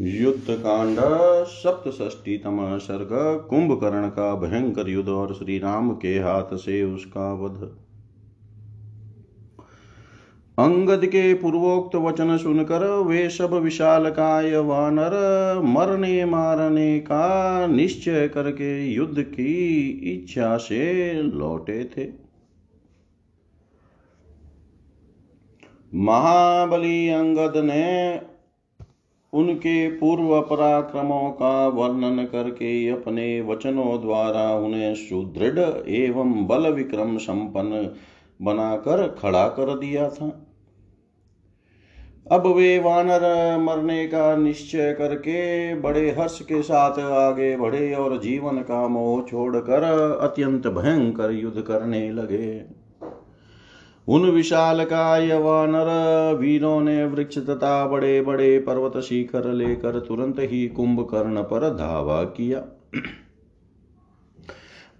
युद्ध कांड सप्तष्टीतम सर्ग कुंभकर्ण का भयंकर युद्ध और श्री राम के हाथ से उसका वध। अंगद के पूर्वोक्त वचन सुनकर वे सब विशाल काय वानर, मरने मारने का निश्चय करके युद्ध की इच्छा से लौटे थे। महाबली अंगद ने उनके पूर्व पराक्रमों का वर्णन करके अपने वचनों द्वारा उन्हें सुदृढ़ एवं बल विक्रम संपन्न बनाकर खड़ा कर दिया था। अब वे वानर मरने का निश्चय करके बड़े हर्ष के साथ आगे बढ़े और जीवन का मोह छोड़कर अत्यंत भयंकर युद्ध करने लगे। उन विशाल काय वानर वीरों ने वृक्ष तथा बड़े बड़े पर्वत शिखर लेकर तुरंत ही कुंभकर्ण पर धावा किया।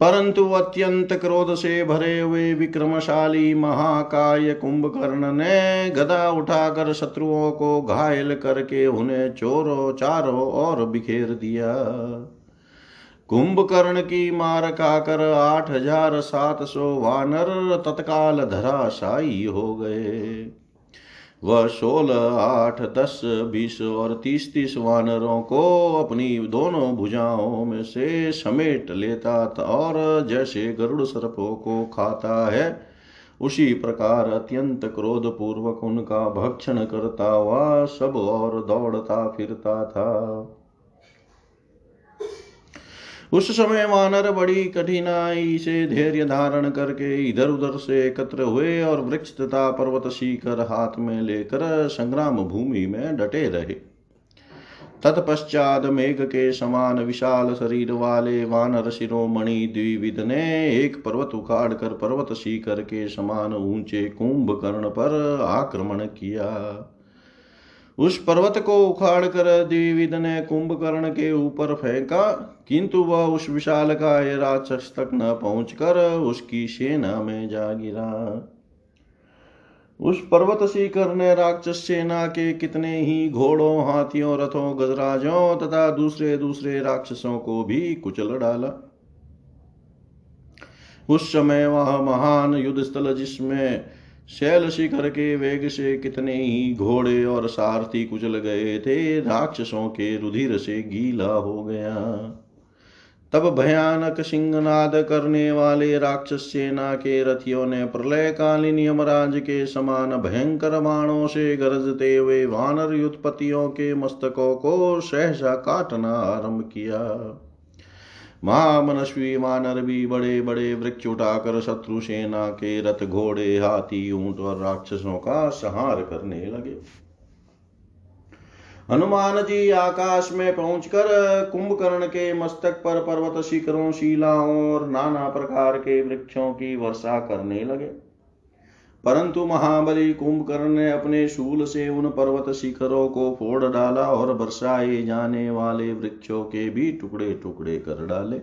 परंतु अत्यंत क्रोध से भरे हुए विक्रमशाली महाकाय कुंभकर्ण ने गदा उठाकर शत्रुओं को घायल करके उन्हें चोरों चारों और बिखेर दिया। कुंभकर्ण की मार खाकर आठ हज़ार सात सौ वानर तत्काल धराशायी हो गए। वह सोलह, आठ, दस, बीस और तीस तीस वानरों को अपनी दोनों भुजाओं में से समेट लेता था और जैसे गरुड़ सर्पों को खाता है, उसी प्रकार अत्यंत क्रोध पूर्वक उनका भक्षण करता हुआ सब और दौड़ता फिरता था। उस समय वानर बड़ी कठिनाई से धैर्य धारण करके इधर उधर से एकत्र हुए और वृक्ष तथा पर्वत सीकर हाथ में लेकर संग्राम भूमि में डटे रहे। तत्पश्चात मेघ के समान विशाल शरीर वाले वानर शिरोमणि द्विविद ने एक पर्वत उखाड़ कर पर्वत सीकर के समान ऊँचे कुंभकर्ण पर आक्रमण किया। उस पर्वत को उखाड़ कर द्विविद ने कुंभकर्ण के ऊपर फेंका, किंतु वह उस विशाल का राक्षस तक न पहुंचकर उसकी सेना में जा गिरा। उस पर्वत शिखर ने राक्षस सेना के कितने ही घोड़ों, हाथियों, रथों, गजराजों तथा दूसरे दूसरे राक्षसों को भी कुचल डाला। उस समय वह महान युद्ध स्थल जिसमें शैल शिखर के वेग से कितने ही घोड़े और सारथी कुचल गए थे, राक्षसों के रुधिर से गीला हो गया। तब भयानक सिंहनाद करने वाले राक्षस सेना के रथियों ने प्रलय कालीन यमराज के समान भयंकर बाणों से गरजते हुए वानर युत्पत्तियों के मस्तकों को सहसा काटना आरंभ किया। महामनस्वी वानर भी बड़े बड़े वृक्ष उठाकर शत्रु सेना के रथ घोड़े, हाथी, ऊँट और राक्षसों का संहार करने लगे। हनुमान जी आकाश में पहुंचकर कुंभकर्ण के मस्तक पर पर्वत शिखरों, शिलाओं और नाना प्रकार के वृक्षों की वर्षा करने लगे। परंतु महाबली कुंभकर्ण ने अपने शूल से उन पर्वत शिखरों को फोड़ डाला और बरसाए जाने वाले वृक्षों के भी टुकड़े टुकड़े कर डाले।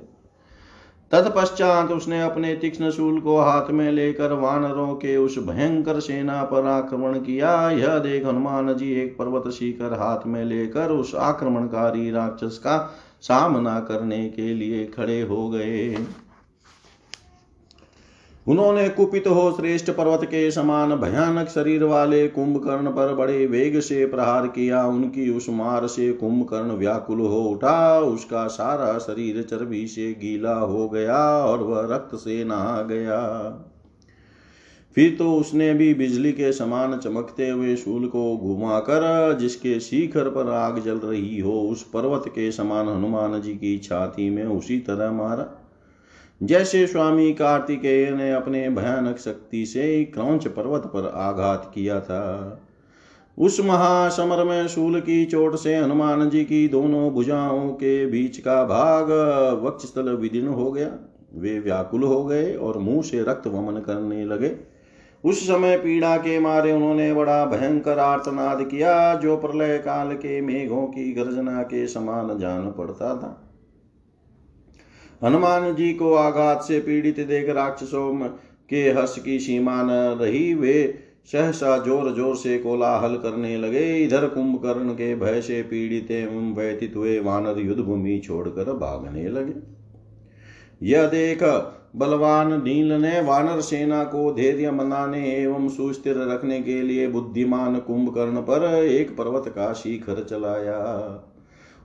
तत्पश्चात उसने अपने तीक्ष्ण शूल को हाथ में लेकर वानरों के उस भयंकर सेना पर आक्रमण किया। यह देख हनुमान जी एक पर्वत शिखर हाथ में लेकर उस आक्रमणकारी राक्षस का सामना करने के लिए खड़े हो गए। उन्होंने कुपित हो श्रेष्ठ पर्वत के समान भयानक शरीर वाले कुंभकर्ण पर बड़े वेग से प्रहार किया। उनकी उस मार से कुंभकर्ण व्याकुल हो उठा। उसका सारा शरीर चर्बी से गीला हो गया और वह रक्त से नहा गया। फिर तो उसने भी बिजली के समान चमकते हुए शूल को घुमाकर, जिसके शिखर पर आग जल रही हो, उस पर्वत के समान हनुमान जी की छाती में उसी तरह मारा। जैसे स्वामी कार्तिकेय ने अपने भयानक शक्ति से क्रौच पर्वत पर आघात किया था, उस महासमर में शूल की चोट से हनुमान जी की दोनों भुजाओं के बीच का भाग वक्षस्थल विदीर्ण हो गया। वे व्याकुल हो गए और मुँह से रक्त वमन करने लगे। उस समय पीड़ा के मारे उन्होंने बड़ा भयंकर आर्तनाद किया, जो प्रलय काल के मेघों की गर्जना के समान जान पड़ता था। हनुमान जी को आघात से पीड़ित देख राक्षसों के हर्ष की सीमा न रही, वे सहसा ज़ोर ज़ोर से कोलाहल करने लगे। इधर कुंभकर्ण के भय से पीड़ित एवं व्यतीत हुए वानर युद्ध भूमि छोड़कर भागने लगे। यह देख बलवान नील ने वानर सेना को धैर्य मनाने एवं सुस्थिर रखने के लिए बुद्धिमान कुंभकर्ण पर एक पर्वत का शिखर चलाया।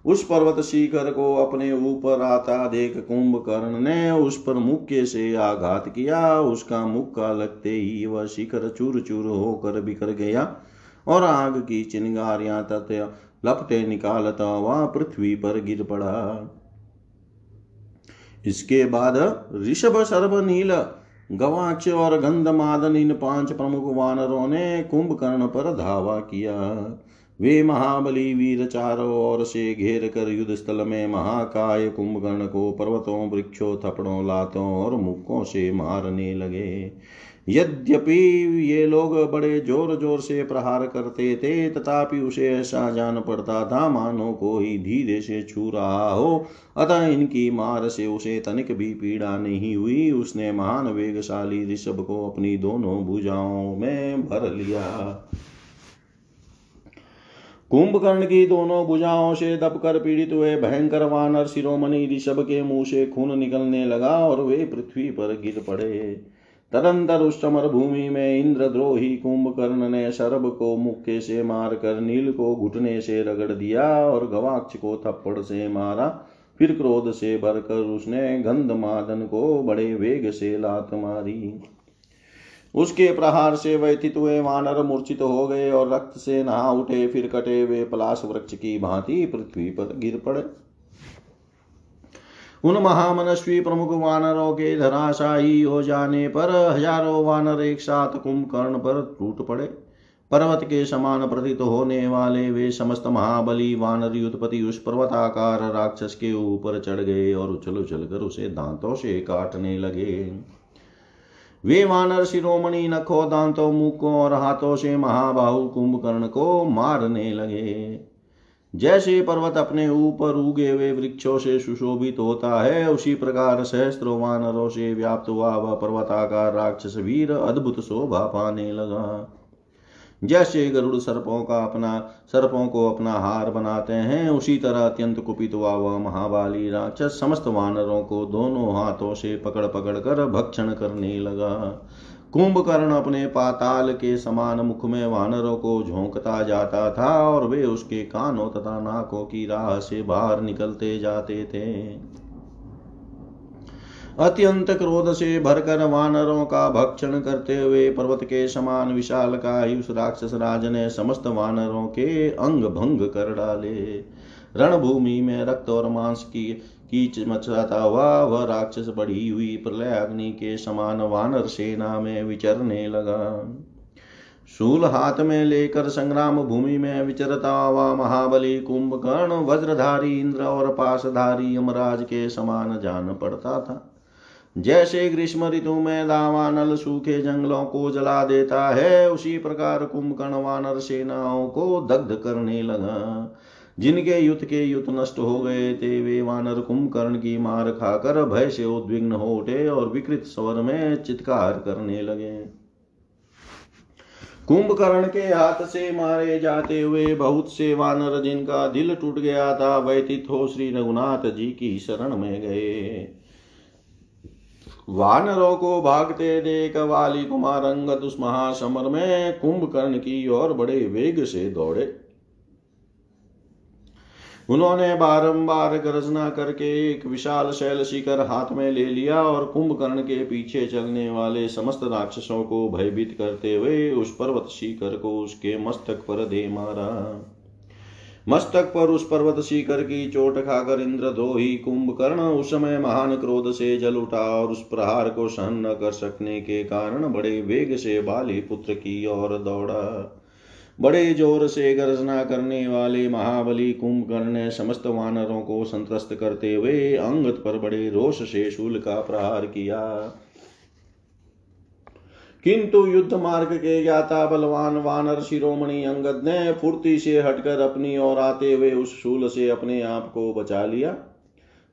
उस पर्वत शिखर को अपने ऊपर आता देख कुंभकर्ण ने उस पर मुक्के से आघात किया। उसका मुक्का लगते ही वह शिखर चूर चूर होकर बिखर गया और आग की चिंगारियाँ तथा लपटे निकालता वह पृथ्वी पर गिर पड़ा। इसके बाद ऋषभ सर्व नील गवाक्ष और गंधमादन इन पाँच प्रमुख वानरों ने कुंभकर्ण पर धावा किया। वे महाबली वीर चारों ओर से घेर कर युद्ध स्थल में महाकाय कुंभकर्ण को पर्वतों, वृक्षों, थपड़ों, लातों और मुक्कों से मारने लगे। यद्यपि ये लोग बड़े ज़ोर ज़ोर से प्रहार करते थे, तथापि उसे ऐसा जान पड़ता था, मानो को ही धीरे से छू रहा हो। अतः इनकी मार से उसे तनिक भी पीड़ा नहीं हुई। उसने महान वेगशाली ऋषभ को अपनी दोनों भुजाओं में भर लिया। कुंभकर्ण की दोनों भुजाओं से दबकर पीड़ित हुए भयंकर वानर शिरोमणि ऋषभ के मुँह से खून निकलने लगा और वे पृथ्वी पर गिर पड़े। तदंतर उस समर भूमि में इंद्रद्रोही कुंभकर्ण ने शरभ को मुक्के से मारकर नील को घुटने से रगड़ दिया और गवाक्ष को थप्पड़ से मारा। फिर क्रोध से भरकर उसने गंधमादन को बड़े वेग से लात मारी। उसके प्रहार से व्यथित हुए वानर मूर्छित हो गए और रक्त से नहा उठे, फिर कटे हुए पलाश वृक्ष की भांति पृथ्वी पर गिर पड़े। उन महामनस्वी प्रमुख वानरों के धराशाही हो जाने पर हज़ारों वानर एक साथ कुंभकर्ण पर टूट पड़े। पर्वत के समान प्रतीत होने वाले वे समस्त महाबली वानर युद्धपति उस पर्वताकार राक्षस के ऊपर चढ़ गए और उछल उछल कर उसे दांतों से काटने लगे। वे वानर शिरोमणि नखो दांतों मुखों और हाथों से महाबाहु कुंभकर्ण को मारने लगे। जैसे पर्वत अपने ऊपर उगे हुए वृक्षों से सुशोभित होता है, उसी प्रकार सहस्त्रों वानरों से व्याप्त हुआ वह पर्वताकार राक्षस वीर अद्भुत शोभा पाने लगा। जैसे गरुड़ सर्पों का अपना, सर्पों को अपना हार बनाते हैं, उसी तरह अत्यंत कुपित हुआ वह महाबाली राक्षस समस्त वानरों को दोनों हाथों से पकड़ पकड़ कर भक्षण करने लगा। कुंभकर्ण अपने पाताल के समान मुख में वानरों को झोंकता जाता था और वे उसके कानों तथा नाकों की राह से बाहर निकलते जाते थे। अत्यंत क्रोध से भरकर वानरों का भक्षण करते हुए पर्वत के समान विशाल का उस राक्षस राज ने समस्त वानरों के अंग भंग कर डाले। रणभूमि में रक्त और मांस की कीच मचाता हुआ वह राक्षस बढ़ी हुई प्रलय अग्नि के समान वानर सेना में विचरने लगा। शूल हाथ में लेकर संग्राम भूमि में विचरता हुआ महाबली कुंभकर्ण, वज्रधारी इंद्र और पासधारी यमराज के समान जान पड़ता था। जैसे ग्रीष्म ऋतु में दावानल सूखे जंगलों को जला देता है। उसी प्रकार कुंभकर्ण वानर सेनाओं को दग्ध करने लगा। जिनके युद्ध के युद्ध नष्ट हो गए थे, वे वानर कुंभकर्ण की मार खाकर भय से उद्विग्न हो उठे और विकृत स्वर में चित्कार करने लगे। कुंभकर्ण के हाथ से मारे जाते हुए बहुत से वानर जिनका दिल टूट गया था, व्यतीत हो श्री रघुनाथ जी की शरण में गए। वानरों को भागते देख वाली कुमार अंगद उस महासमर में कुंभकर्ण की ओर बड़े वेग से दौड़े। उन्होंने बारंबार गर्जना करके एक विशाल शैल शिखर हाथ में ले लिया और कुंभकर्ण के पीछे चलने वाले समस्त राक्षसों को भयभीत करते हुए उस पर्वत शिखर को उसके मस्तक पर दे मारा। मस्तक पर उस पर्वत शिखर की चोट खाकर इंद्रद्रोही कुंभकर्ण उस समय महान क्रोध से जल उठा और उस प्रहार को सहन न कर सकने के कारण बड़े वेग से बाली पुत्र की ओर दौड़ा। बड़े ज़ोर से गर्जना करने वाले महाबली कुंभकर्ण ने समस्त वानरों को संत्रस्त करते हुए अंगत पर बड़े रोष से शूल का प्रहार किया। किंतु युद्ध मार्ग के ज्ञाता बलवान वानर शिरोमणि अंगद ने फुर्ती से हटकर अपनी ओर आते हुए उस शूल से अपने आप को बचा लिया।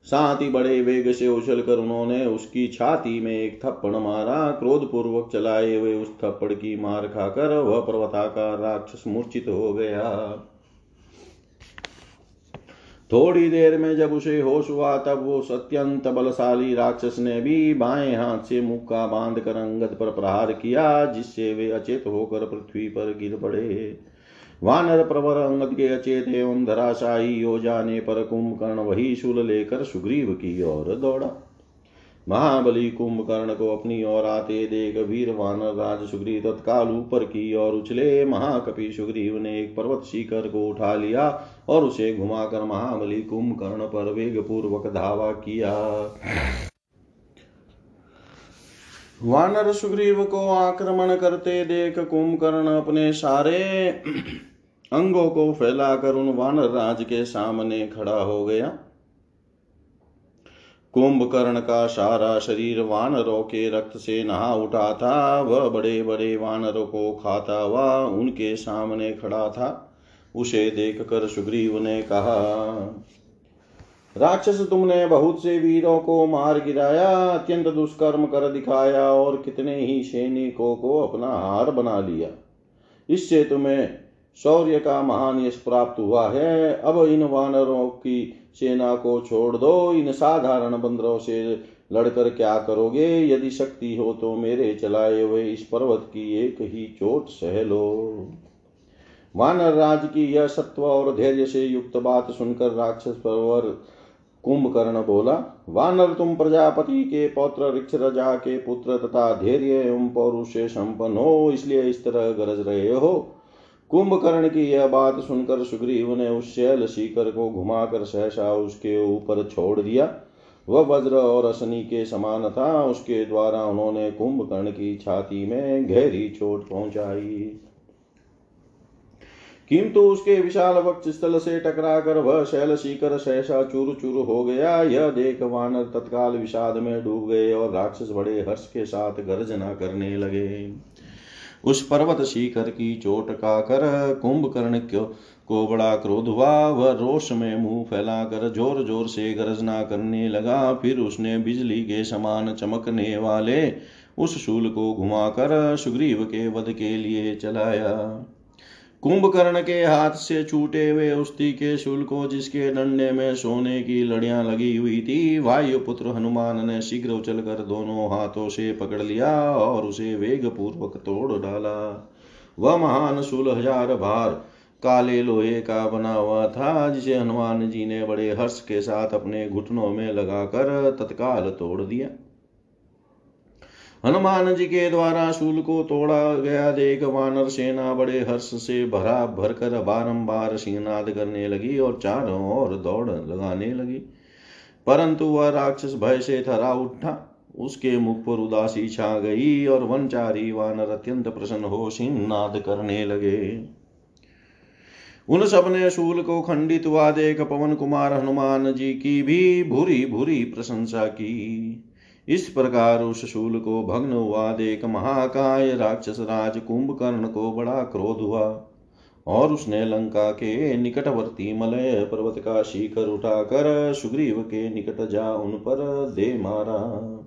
साथ ही बड़े वेग से उछल कर उन्होंने उसकी छाती में एक थप्पड़ मारा। क्रोध पूर्वक चलाए हुए उस थप्पड़ की मार खाकर वह पर्वताकार राक्षस मूर्छित हो गया। थोड़ी देर में जब उसे होश हुआ, तब वो अत्यंत बलशाली राक्षस ने भी बाएँ हाथ से मुक्का बाँध कर अंगद पर प्रहार किया, जिससे वे अचेत होकर पृथ्वी पर गिर पड़े। वानर प्रवर अंगद के अचेत एवं धराशाही हो जाने पर कुंभकर्ण वही शूल लेकर सुग्रीव की ओर दौड़ा। महाबली कुंभकर्ण को अपनी ओर आते देख वीर वानर राज सुग्रीव तत्काल ऊपर की ओर उछले। महाकपि सुग्रीव ने एक पर्वत शिखर को उठा लिया और उसे घुमाकर महाबली कुंभकर्ण पर वेग पूर्वक धावा किया। वानर सुग्रीव को आक्रमण करते देख कुंभकर्ण अपने सारे अंगों को फैलाकर उन वानर राज के सामने खड़ा हो गया। कुंभकर्ण का सारा शरीर वानरों के रक्त से नहा उठा था, वह बड़े बड़े वानरों को खाता हुआ उनके सामने खड़ा था। उसे देखकर सुग्रीव ने कहा, राक्षस, तुमने बहुत से वीरों को मार गिराया, अत्यंत दुष्कर्म कर दिखाया और कितने ही सैनिकों को अपना हार बना लिया। इससे तुम्हें शौर्य का महान यश प्राप्त हुआ है। अब इन वानरों की सेना को छोड़ दो, इन साधारण बंदरों से लड़कर क्या करोगे? यदि शक्ति हो तो मेरे चलाए हुए इस पर्वत की एक ही चोट सह लो। वानर राज की यह सत्व और धैर्य से युक्त बात सुनकर राक्षस परवर कुंभकर्ण बोला, वानर, तुम प्रजापति के पौत्र ऋक्ष रजा के पुत्र तथा धैर्य एवं पौरुष से संपन्न हो, इसलिए इस तरह गरज रहे हो। कुंभकर्ण की यह बात सुनकर सुग्रीव ने उस शैल शिखर को घुमाकर सहसा उसके ऊपर छोड़ दिया। वह वज्र और असनी के समान था। उसके द्वारा उन्होंने कुंभकर्ण की छाती में गहरी चोट पहुंचाई। किंतु उसके विशाल वक्ष स्थल से टकरा कर वह शैल शिखर सहसा चूर चूर हो गया। यह देख वानर तत्काल विषाद में डूब गए और राक्षस बड़े हर्ष के साथ गर्जना करने लगे। उस पर्वत शिखर की चोट का कर कुंभकर्ण को बड़ा क्रोध हुआ, वह रोष में मुँह फैलाकर ज़ोर ज़ोर से गरजना करने लगा। फिर उसने बिजली के समान चमकने वाले उस शूल को घुमाकर सुग्रीव के वध के लिए चलाया। कुंभकर्ण के हाथ से छूटे हुए उस्ती के शूल को जिसके डंडे में सोने की लड़ियाँ लगी हुई थी, वायुपुत्र हनुमान ने शीघ्र उछलकर दोनों हाथों से पकड़ लिया और उसे वेग पूर्वक तोड़ डाला। वह महान शूल हज़ार भार काले लोहे का बना हुआ था, जिसे हनुमान जी ने बड़े हर्ष के साथ अपने घुटनों में लगाकर तत्काल तोड़ दिया। हनुमान जी के द्वारा शूल को तोड़ा गया। देख वानर सेना बड़े हर्ष से भरा भरकर बारंबार सिंहनाद करने लगी और चारों ओर दौड़ लगाने लगी। परंतु वह राक्षस भय से थरा उठा। उसके मुख पर उदासी छा गई और वनचारी वानर अत्यंत प्रसन्न हो सिंहनाद करने लगे। उन सबने शूल को खंडित हुआ देख पवन कुमार हनुमान जी की भी भूरी भूरी प्रशंसा की। इस प्रकार उस शूल को भग्न हुआ, देख महाकाय राक्षस राज कुंभकर्ण को बड़ा क्रोध हुआ। और उसने लंका के निकटवर्ती मलय पर्वत का शिखर उठाकर सुग्रीव के निकट जा उन पर दे मारा।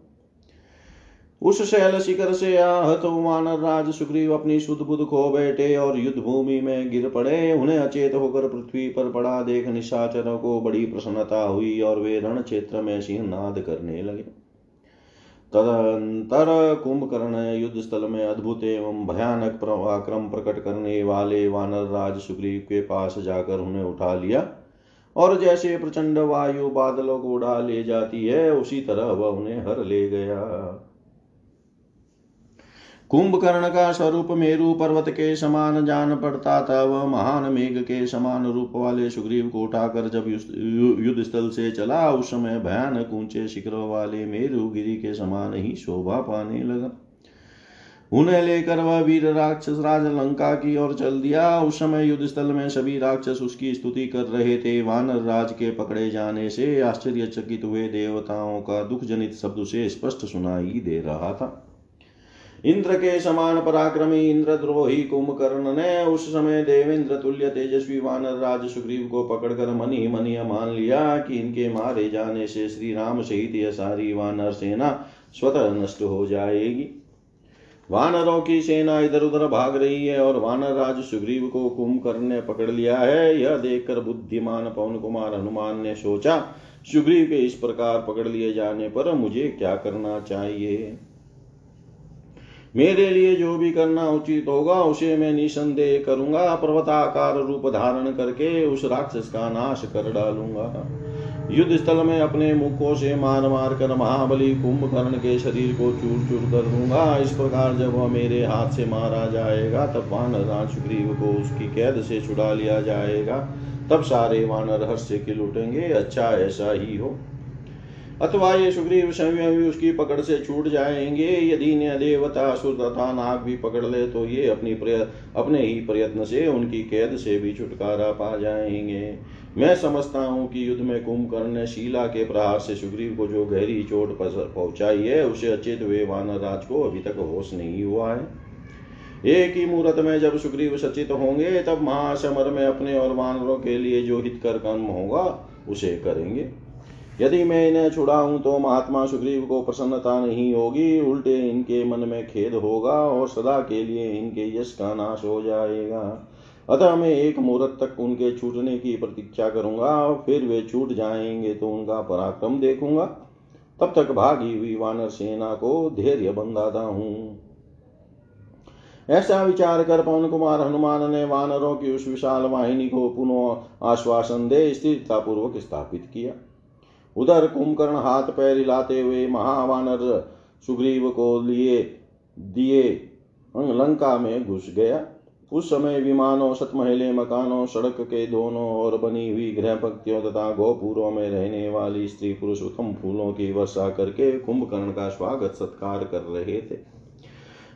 उस शैल शिखर से आहत वानर राज सुग्रीव अपनी शुद्ध बुद्ध खो बैठे और युद्ध भूमि में गिर पड़े। उन्हें अचेत होकर पृथ्वी पर पड़ा, देख निशाचरों को बड़ी प्रसन्नता हुई और वे रण क्षेत्र में सिंह नाद करने लगे। तदंतर कुंभकर्ण युद्ध स्थल में अद्भुत एवं भयानक पराक्रम प्रकट करने वाले वानर राज सुग्रीव के पास जाकर उन्हें उठा लिया और जैसे प्रचंड वायु बादलों को उड़ा ले जाती है, उसी तरह वह उन्हें हर ले गया। कुंभकर्ण का स्वरूप मेरु पर्वत के समान जान पड़ता था वह महान मेघ के समान रूप वाले सुग्रीव को उठाकर जब युद्ध स्थल से चला, उस समय भयानक ऊँचे शिखरों वाले मेरु गिरी के समान ही शोभा पाने लगा। उन्हें लेकर वह वीर राक्षस राज लंका की ओर चल दिया। उस समय युद्ध स्थल में सभी राक्षस उसकी स्तुति कर रहे थे। वानर राज के पकड़े जाने से आश्चर्यचकित हुए देवताओं का दुख जनित शब्द से स्पष्ट सुनाई दे रहा था। इंद्र के समान पराक्रमी इंद्रद्रोही कुंभकर्ण ने उस समय देवेंद्र तुल्य तेजस्वी वानर राज सुग्रीव को पकड़कर मनी मनी मान लिया कि इनके मारे जाने से श्री राम सहित यह सारी वानर सेना स्वतः नष्ट हो जाएगी। वानरों की सेना इधर उधर भाग रही है और वानर राज सुग्रीव को कुंभकर्ण ने पकड़ लिया है। यह देखकर बुद्धिमान पवन कुमार हनुमान ने सोचा, सुग्रीव के इस प्रकार पकड़ लिए जाने पर मुझे क्या करना चाहिए? मेरे लिए जो भी करना उचित होगा, उसे मैं निसंदेह करूँगा। पर्वताकार रूप धारण करके उस राक्षस का नाश कर डालूँगा। युद्ध स्थल में अपने मुखों से मार मार कर महाबली कुंभकर्ण के शरीर को चूर चूर कर दूँगा। इस प्रकार जब वह मेरे हाथ से मारा जाएगा, तब वानर राज सुग्रीव को उसकी कैद से छुड़ा लिया जाएगा। तब सारे वानर हर्ष से उठेंगे। अच्छा ऐसा ही हो। अथवा ये सुग्रीव स्वयं भी उसकी पकड़ से छूट जाएँगे। यदि न्य देवता असुर तथा नाग भी पकड़ ले तो ये अपनी अपने ही प्रयत्न से उनकी कैद से भी छुटकारा पा जाएँगे। मैं समझता हूँ कि युद्ध में कुंभकर्ण ने शीला के प्रहार से सुग्रीव को जो गहरी चोट पहुंचाई है, उसे अचेत हुए वानर राज को अभी तक होश नहीं हुआ है। एक ही मुहूर्त में जब सुग्रीव सचित होंगे, तब महासमर में अपने और वानरों के लिए जो हितकर कर्म होगा, उसे करेंगे। यदि मैं इन्हें छुड़ाऊं तो महात्मा सुग्रीव को प्रसन्नता नहीं होगी, उल्टे इनके मन में खेद होगा और सदा के लिए इनके यश का नाश हो जाएगा। अतः मैं एक मुहूर्त तक उनके छूटने की प्रतीक्षा करूँगा और फिर वे छूट जाएँगे तो उनका पराक्रम देखूँगा। तब तक भागी हुई वानर सेना को धैर्य बंधाता हूँ। ऐसा विचार कर पवन कुमार हनुमान ने वानरों की उस विशाल वाहिनी को पुनः आश्वासन दे स्थिरता पूर्वक स्थापित किया। उधर कुंभकर्ण हाथ पैर हिलाते हुए महावानर सुग्रीव को लिए, दिए लंका में घुस गया। उस समय विमानों, सतमहले, मकानों, सड़क के दोनों ओर बनी हुई गृह पंक्तियों तथा गोपुरों में रहने वाली स्त्री पुरुष उत्तम फूलों की वर्षा करके कुंभकर्ण का स्वागत सत्कार कर रहे थे।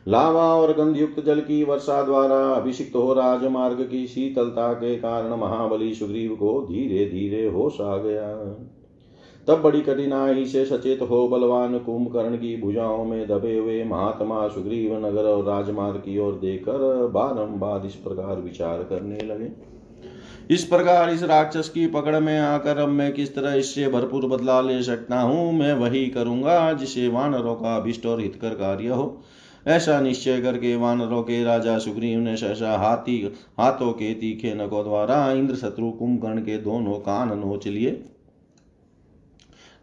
लावा और गंधयुक्त जल की वर्षा द्वारा अभिषिक्त हो राजमार्ग की शीतलता के कारण महाबली सुग्रीव को धीरे धीरे होश आ गया। तब बड़ी कठिनाई से सचेत हो बलवान कुंभकर्ण की भुजाओं में दबे हुए महात्मा सुग्रीव नगर और राजमार्ग की ओर देखकर बारंबार इस प्रकार विचार करने लगे। इस प्रकार इस राक्षस की पकड़ में आकर अब मैं किस तरह इससे भरपूर बदला ले सकता हूँ? मैं वही करूँगा जिसे वानरों का अभिष्ट और हितकर कार्य हो। ऐसा निश्चय करके वानरों के राजा सुग्रीव ने सहसा हाथी, हाथों के तीखे नकों द्वारा इंद्र शत्रु कुंभकर्ण के दोनों कान नोच लिए।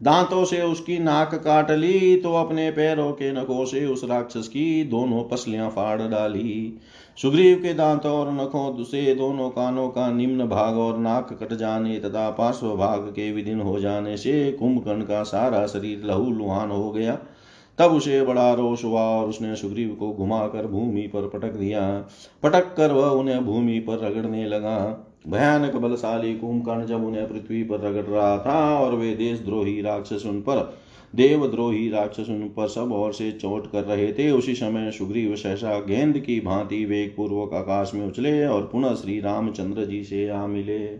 दांतों से उसकी नाक काट ली तो अपने पैरों के नखों से उस राक्षस की दोनों पसलियाँ फाड़ डाली। सुग्रीव के दांतों और नखों से दोनों कानों का निम्न भाग और नाक कट जाने तथा पार्श्व भाग के विदिन हो जाने से कुंभकर्ण का सारा शरीर लहू लुहान हो गया। तब उसे बड़ा रोष हुआ और उसने सुग्रीव को घुमाकर भूमि पर पटक दिया। पटक कर वह उन्हें भूमि पर रगड़ने लगा। भयानक बलशाली कुंभकर्ण जब उन्हें पृथ्वी पर रगड़ रहा था और वे देशद्रोही राक्षस उन पर, देवद्रोही राक्षस उन पर सब ओर से चोट कर रहे थे। उसी समय सुग्रीव सहसा गेंद की भांति वेग पूर्वक आकाश में उछले और पुनः श्री रामचंद्र जी से आ मिले।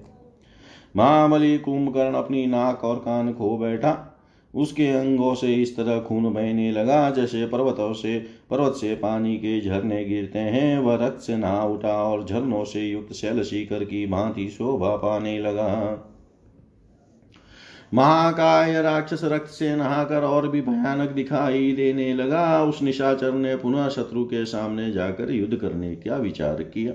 महाबली कुंभकर्ण अपनी नाक और कान खो बैठा। उसके अंगों से इस तरह खून बहने लगा, जैसे पर्वतों से, पर्वत से पानी के झरने गिरते हैं। वह रक्त से नहा उठा और झरनों से युक्त शैल शिखर की भांति शोभा पाने लगा। महाकाय राक्षस रक्त से नहाकर और भी भयानक दिखाई देने लगा। उस निशाचर ने पुनः शत्रु के सामने जाकर युद्ध करने का विचार किया।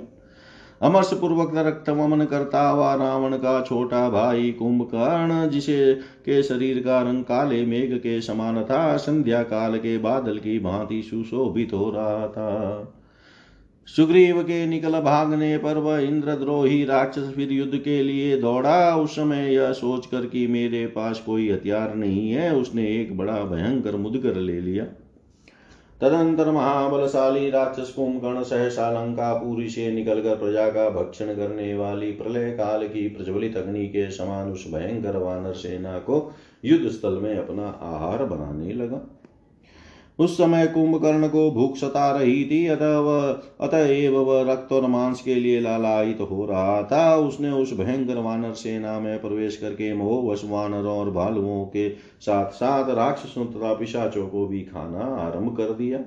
अमरस पूर्वक रक्त वमन करता हुआ रावण का छोटा भाई कुंभकर्ण, जिसे के शरीर का रंग काले मेघ के समान था संध्या काल के बादल की भांति सुशोभित हो रहा था। सुग्रीव के निकल भागने पर वह इंद्रद्रोही राक्षस फिर युद्ध के लिए दौड़ा। उस समय यह सोचकर कि मेरे पास कोई हथियार नहीं है, उसने एक बड़ा भयंकर मुदगर ले लिया। तदंतर महाबलशाली राक्षस कुंभकर्ण सहसा लंकापुरी से निकलकर प्रजा का भक्षण करने वाली प्रलय काल की प्रज्वलित अग्नि के समान उस भयंकर वानर सेना को युद्ध स्थल में अपना आहार बनाने लगा। उस समय कुंभकर्ण को भूख सता रही थी, अतः अतएव वह रक्त और मांस के लिए लालायित तो हो रहा था। उसने उस भयंकर वानर सेना में प्रवेश करके मोहवश वानरों और भालुओं के साथ साथ राक्षसों तथा पिशाचों को भी खाना आरंभ कर दिया।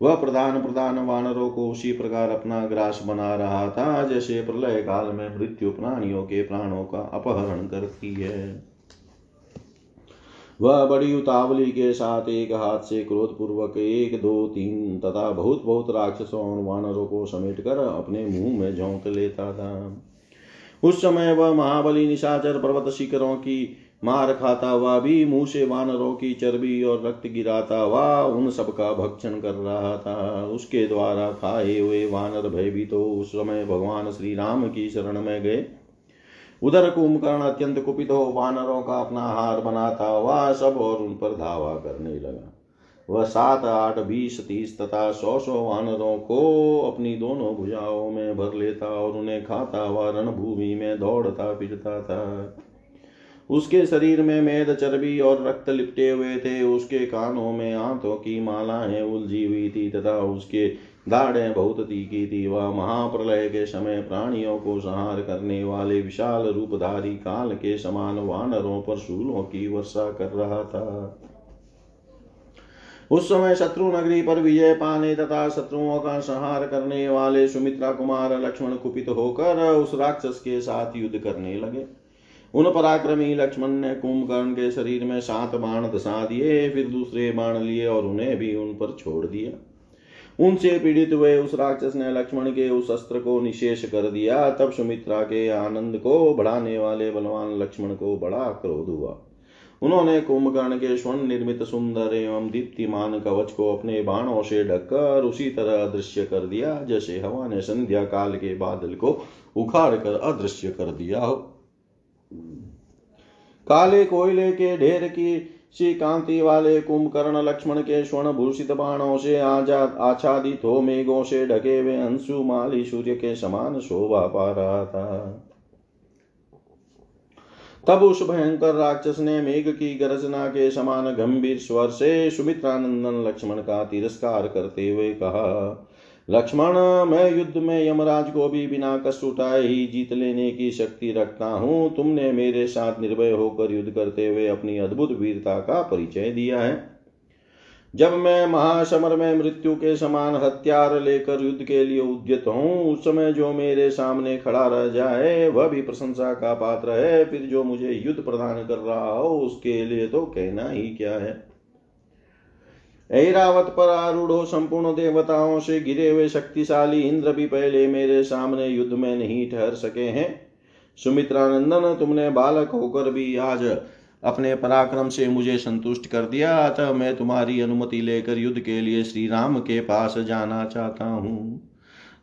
वह प्रधान प्रधान वानरों को उसी प्रकार अपना ग्रास बना रहा था, जैसे प्रलय काल में मृत्यु प्राणियों के प्राणों का अपहरण करती है। वह बड़ी उतावली के साथ एक हाथ से क्रोध पूर्वक एक, दो, तीन तथा बहुत बहुत राक्षसों और वानरों को समेट कर अपने मुँह में झोंक लेता था। उस समय वह महाबली निशाचर पर्वत शिखरों की मार खाता हुआ भी मुँह से वानरों की चर्बी और रक्त गिराता हुआ उन सबका भक्षण कर रहा था। उसके द्वारा खाए हुए वानर भयभीत तो उस समय भगवान श्री राम की शरण में गए। उधर कुंभकर्ण अत्यंत कुपित हो वानरों का अपना हार बनाता हुआ सब और उन पर धावा करने लगा। वह सात, आठ, बीस, तीस तथा सौ सौ वानरों को अपनी दोनों भुजाओं में भर लेता और उन्हें खाता हुआ रणभूमि में दौड़ता, फिरता था। उसके शरीर में मेद, चर्बी और रक्त लिपटे हुए थे, उसके कानों में आंतों की मालाएँ उलझी हुई थी तथा उसके दाढ़े बहुत तीखी थी वह महाप्रलय के समय प्राणियों को संहार करने वाले विशाल रूपधारी काल के समान वानरों पर शूलों की वर्षा कर रहा था। उस समय शत्रु नगरी पर विजय पाने तथा शत्रुओं का संहार करने वाले सुमित्रा कुमार लक्ष्मण कुपित होकर उस राक्षस के साथ युद्ध करने लगे। उन पराक्रमी लक्ष्मण ने कुंभकर्ण के शरीर में सात बाण दसा दिए, फिर दूसरे बाण लिए और उन्हें भी उन पर छोड़ दिया। उनसे पीड़ित हुए उस राक्षस ने लक्ष्मण के उस अस्त्र को निशेष कर दिया। तब सुमित्रा के आनंद को बढ़ाने वाले बलवान लक्ष्मण को बड़ा क्रोध हुआ। उन्होंने कुंभकर्ण के स्वर्ण निर्मित सुंदर एवं दीप्तिमान कवच को अपने बाणों से ढककर उसी तरह अदृश्य कर दिया, जैसे हवा ने संध्या काल के बादल को उखाड़ कर अदृश्य कर दिया हो। काले कोयले के ढेर की सी कांति वाले कुंभकर्ण लक्ष्मण के स्वर्ण भूषित बाणों से आज़ाद आच्छादित हो मेघों से ढके हुए अंशु माली सूर्य के समान शोभा पा रहा था। तब उस भयंकर राक्षस ने मेघ की गर्जना के समान गंभीर स्वर से सुमित्रानंदन लक्ष्मण का तिरस्कार करते हुए कहा लक्ष्मण, मैं युद्ध में यमराज को भी बिना कष्ट उठाए ही जीत लेने की शक्ति रखता हूँ। तुमने मेरे साथ निर्भय होकर युद्ध करते हुए अपनी अद्भुत वीरता का परिचय दिया है। जब मैं महासमर में मृत्यु के समान हथियार लेकर युद्ध के लिए उद्यत हूँ, उस समय जो मेरे सामने खड़ा रह जाए, वह भी प्रशंसा का पात्र है। फिर जो मुझे युद्ध प्रदान कर रहा हो, उसके लिए तो कहना ही क्या है? ऐरावत पर आरूढ़ो संपूर्ण देवताओं से गिरे हुए शक्तिशाली इंद्र भी पहले मेरे सामने युद्ध में नहीं ठहर सके हैं। सुमित्रानंदन, तुमने बालक होकर भी आज अपने पराक्रम से मुझे संतुष्ट कर दिया। अतः मैं तुम्हारी अनुमति लेकर युद्ध के लिए श्री राम के पास जाना चाहता हूँ।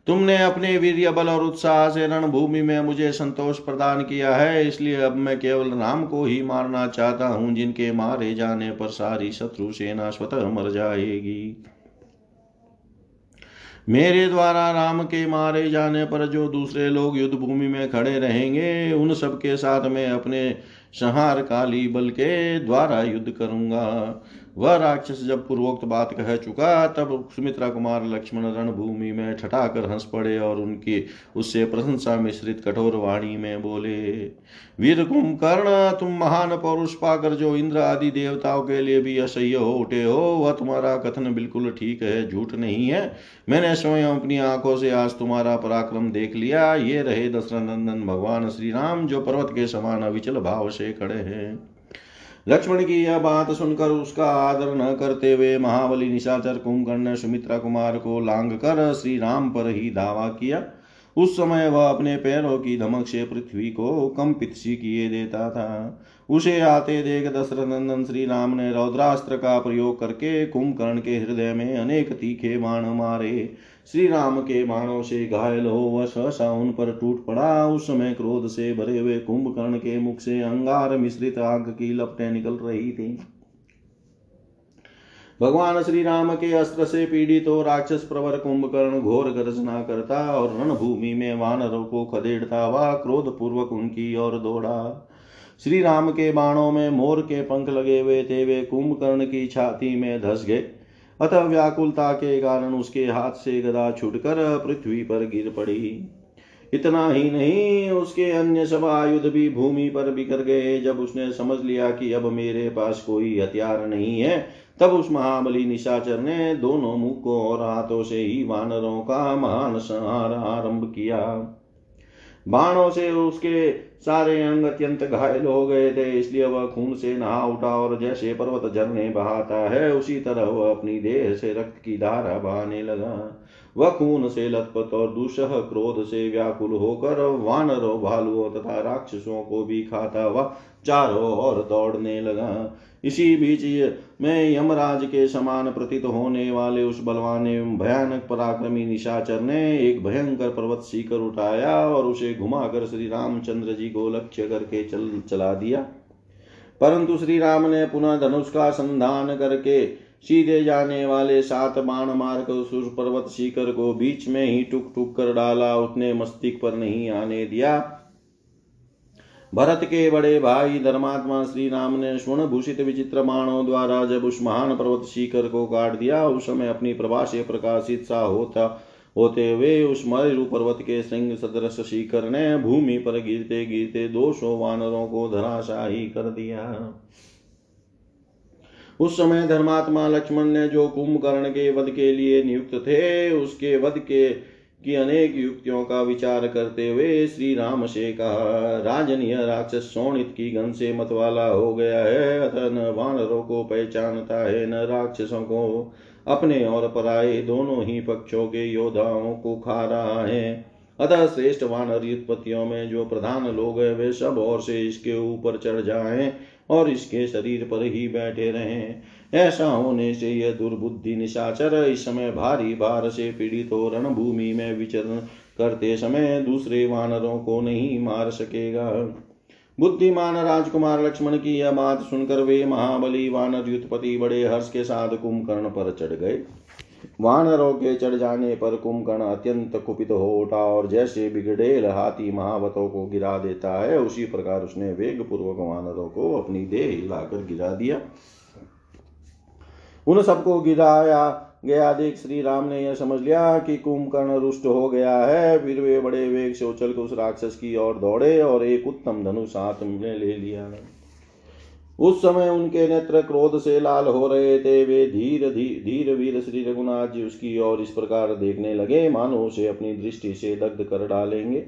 तुमने अपने वीर्य, बल और उत्साह से रणभूमि में मुझे संतोष प्रदान किया है, इसलिए अब मैं केवल राम को ही मारना चाहता हूँ, जिनके मारे जाने पर सारी शत्रु सेना स्वतः मर जाएगी। मेरे द्वारा राम के मारे जाने पर जो दूसरे लोग युद्ध भूमि में खड़े रहेंगे, उन सबके साथ मैं अपने संहार काली बल के द्वारा युद्ध करूँगा। वह राक्षस जब पूर्वोक्त बात कह चुका, तब सुमित्रा कुमार लक्ष्मण रणभूमि में ठटाकर हंस पड़े और उनकी, उससे प्रशंसा मिश्रित कठोर वाणी में बोले, वीर कुंभकर्ण, तुम महान पौरुष पाकर जो इंद्र आदि देवताओं के लिए भी असह्य हो उठे हो, वह तुम्हारा कथन बिल्कुल ठीक है, झूठ नहीं है। मैंने स्वयं अपनी आँखों से आज तुम्हारा पराक्रम देख लिया। ये रहे दशरथ नंदन, भगवान श्री राम जो पर्वत के समान अविचल भाव से खड़े हैं। लक्ष्मण की यह बात सुनकर उसका आदर न करते हुए महाबली निशाचर कुंभकर्ण सुमित्रा कुमार को लांग कर श्री राम पर ही धावा किया। उस समय वह अपने पैरों की धमक से पृथ्वी को कंपित सी किए देता था। उसे आते देख दशरथ नंदन श्री राम ने रौद्रास्त्र का प्रयोग करके कुंभकर्ण के हृदय में अनेक तीखे बाण मारे। श्री राम के बाणों से घायल हो वह सहसा उन पर टूट पड़ा। उस समय क्रोध से भरे हुए कुंभकर्ण के मुख से अंगार मिश्रित आग की लपटें निकल रही थी। भगवान श्री राम के अस्त्र से पीड़ित हो राक्षस प्रवर कुंभकर्ण घोर गर्जना करता और रणभूमि में वानरों को खदेड़ता हुआ क्रोध पूर्वक उनकी ओर दौड़ा। श्री राम के बाणों में मोर के पंख लगे हुए थे, वे कुंभकर्ण की छाती में धस गए। अतः व्याकुलता के कारण उसके हाथ से गदा छूटकर पृथ्वी पर गिर पड़ी। इतना ही नहीं, उसके अन्य सब आयुध भी भूमि पर बिखर गए। जब उसने समझ लिया कि अब मेरे पास कोई हथियार नहीं है तब उस महाबली निशाचर ने दोनों मुखों और हाथों से ही वानरों का महान संहार आरंभ किया। बाणों से उसके सारे अंग अत्यंत घायल हो गए थे, इसलिए वह खून से नहा उठा और जैसे पर्वत झरने बहाता है, उसी तरह वह अपनी देह से रक्त की धारा बहाने लगा। वह खून से लथपथ और दुषह क्रोध से व्याकुल होकर वानरों भालुओं तथा राक्षसों को भी खाता हुआ चारों ओर दौड़ने लगा। इसी बीच में यमराज के समान प्रतीत होने वाले उस बलवान एवं भयानक पराक्रमी निशाचर ने एक भयंकर पर्वत सीकर उठाया और उसे घुमाकर श्री रामचंद्र जी को लक्ष्य करके चल, चला दिया। परंतु श्री राम ने पुनः धनुष का संधान करके सीधे जाने वाले सात बाण मार कर उस पर्वत शिखर को बीच में ही टुक टुक कर डाला उसने मस्तिष्क पर नहीं आने दिया। भरत के बड़े भाई धर्मात्मा श्री राम ने स्वर्ण भूषित विचित्र बाणों द्वारा जब उस महान पर्वत शिखर को काट दिया, उस समय अपनी प्रभा से प्रकाशित सा होता, होते हुए उस मरु पर्वत के सिंह सदृश शिखर ने भूमि पर गिरते गिरते दो सौ वानरों को धराशाही कर दिया। उस समय धर्मात्मा लक्ष्मण ने जो कुंभकर्ण के वध के लिए नियुक्त थे, उसके वध के, की अनेक युक्तियों का विचार करते हुए श्री राम से कहा, राजनीय राक्षस सोनित की गन से मतवाला हो गया है, अतः न वानरों को पहचानता है, न राक्षसों को। अपने और पराये दोनों ही पक्षों के योद्धाओं को खा रहा है। अतः श्रेष्ठ वानर युत्पत्तियों में जो प्रधान लोग हैं, वे सब और से इसके ऊपर चढ़ जाएँ। और इसके शरीर पर ही बैठे रहे। ऐसा होने से यह दुर्बुद्धि निशाचर इस समय भारी भार से पीड़ित हो रणभूमि में विचरण करते समय दूसरे वानरों को नहीं मार सकेगा। बुद्धिमान राजकुमार लक्ष्मण की यह बात सुनकर वे महाबली वानर युद्धपति बड़े हर्ष के साथ कुंभकर्ण पर चढ़ गए। वानरों के चढ़ जाने पर कुंभकर्ण अत्यंत कुपित हो उठा और जैसे बिगड़ेल हाथी महावतों को गिरा देता है, उसी प्रकार उसने वेग पूर्वक वानरों को अपनी देह हिलाकर गिरा दिया। उन सबको गिराया गया। देख श्री राम ने यह समझ लिया कि कुंभकर्ण रुष्ट हो गया है। फिर वे बड़े वेग से उछल कर उस राक्षस की ओर दौड़े और एक उत्तम धनुष हाथ में ले लिया। उस समय उनके नेत्र क्रोध से लाल हो रहे थे। वे धीर धीर धीर वीर श्री रघुनाथ जी उसकी ओर इस प्रकार देखने लगे, मानो उसे अपनी दृष्टि से दग्ध कर डालेंगे।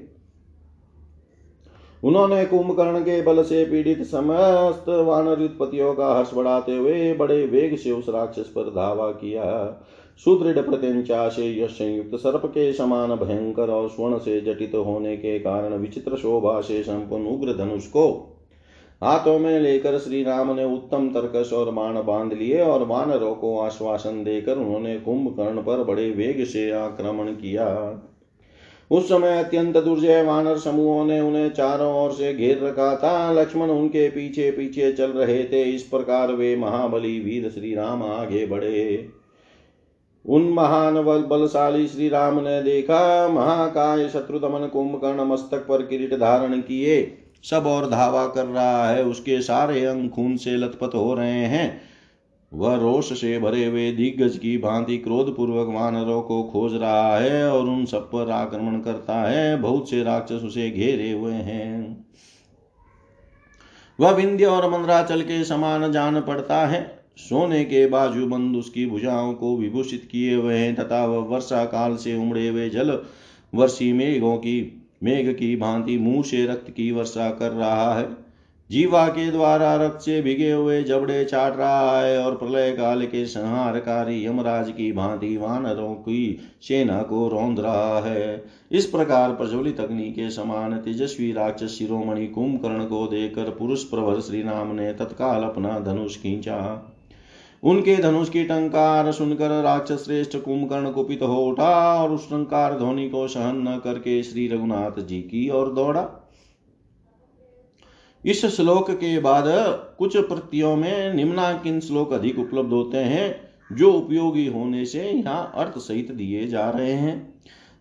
उन्होंने कुंभकर्ण के बल से पीड़ित समस्त वानर उत्पत्तियों का हर्ष बढ़ाते हुए बड़े वेग से उस राक्षस पर धावा किया। सुदृढ़ प्रत्यंचा से यह संयुक्त सर्प के समान भयंकर और स्वर्ण से जटित होने के कारण विचित्र शोभा से संपूर्ण उग्र धनुष को हाथों में लेकर श्री राम ने उत्तम तर्कस और बाण बाँध लिए और वानरों को आश्वासन देकर उन्होंने कुंभकर्ण पर बड़े वेग से आक्रमण किया। उस समय अत्यंत दुर्जय वानर समूहों ने उन्हें चारों ओर से घेर रखा था। लक्ष्मण उनके पीछे पीछे चल रहे थे। इस प्रकार वे महाबली वीर श्री राम आगे बढ़े। उन महान बल बलशाली श्री राम ने देखा, महाकाय शत्रुदमन कुंभकर्ण मस्तक पर किरीट धारण किए। सब और धावा कर रहा है, उसके सारे अंग खून से लथपथ हो रहे हैं। वह रोष से भरे हुए दिग्गज की भांति क्रोध पूर्वक वानरों को खोज रहा है और उन सब पर आक्रमण करता है। बहुत से राक्षस उसे घेरे हुए हैं। वह विंध्य और मंद्राचल के समान जान पड़ता है। सोने के बाजू बंद उसकी भुजाओं को विभूषित किए हुए हैं तथा वह वर्षा काल से उमड़े हुए जल, वर्षी मेघों की मेघ की भांति मुँह से रक्त की वर्षा कर रहा है। जीवा के द्वारा रक्त से भिगे हुए जबड़े चाट रहा है और प्रलय काल के संहारकारी यमराज की भांति वानरों की सेना को रौंद रहा है। इस प्रकार प्रज्वलित अग्नि के समान तेजस्वी राक्षस शिरोमणि कुंभकर्ण को देकर पुरुष प्रभर श्री राम ने तत्काल अपना धनुष खींचा। उनके धनुष की टंकार सुनकर राक्षस श्रेष्ठ कुंभकर्ण कुपित हो उठा और उस टंकार ध्वनि को सहन न करके श्री रघुनाथ जी की ओर दौड़ा। इस श्लोक के बाद कुछ प्रतियों में निम्नाकिन श्लोक अधिक उपलब्ध होते हैं, जो उपयोगी होने से यहाँ अर्थ सहित दिए जा रहे हैं।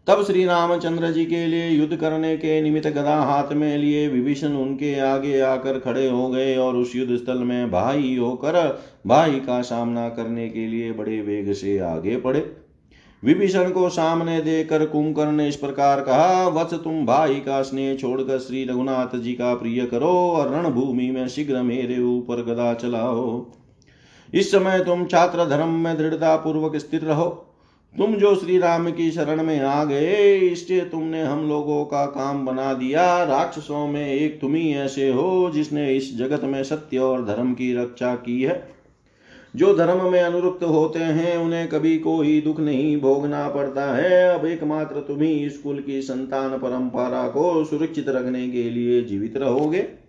तब श्री रामचंद्र जी के लिए युद्ध करने के निमित्त गदा हाथ में लिए विभीषण उनके आगे आकर खड़े हो गए और उस युद्ध स्थल में भाई होकर, भाई का सामना करने के लिए बड़े वेग से आगे पड़े विभीषण को सामने देकर कुंकर ने इस प्रकार कहा, वत्स तुम भाई का स्नेह छोड़कर श्री रघुनाथ जी का प्रिय करो और रणभूमि में शीघ्र मेरे ऊपर गदा चलाओ। इस समय तुम छात्र धर्म में दृढ़ता पूर्वक स्थिर रहो। तुम जो श्री राम की शरण में आ गए, इससे तुमने हम लोगों का काम बना दिया। राक्षसों में एक तुम ही ऐसे हो, जिसने इस जगत में सत्य और धर्म की रक्षा की है। जो धर्म में अनुरुक्त होते हैं, उन्हें कभी कोई दुख नहीं भोगना पड़ता है। अब एकमात्र तुम ही स्कूल की संतान परंपरा को सुरक्षित रखने के लिए जीवित रहोगे।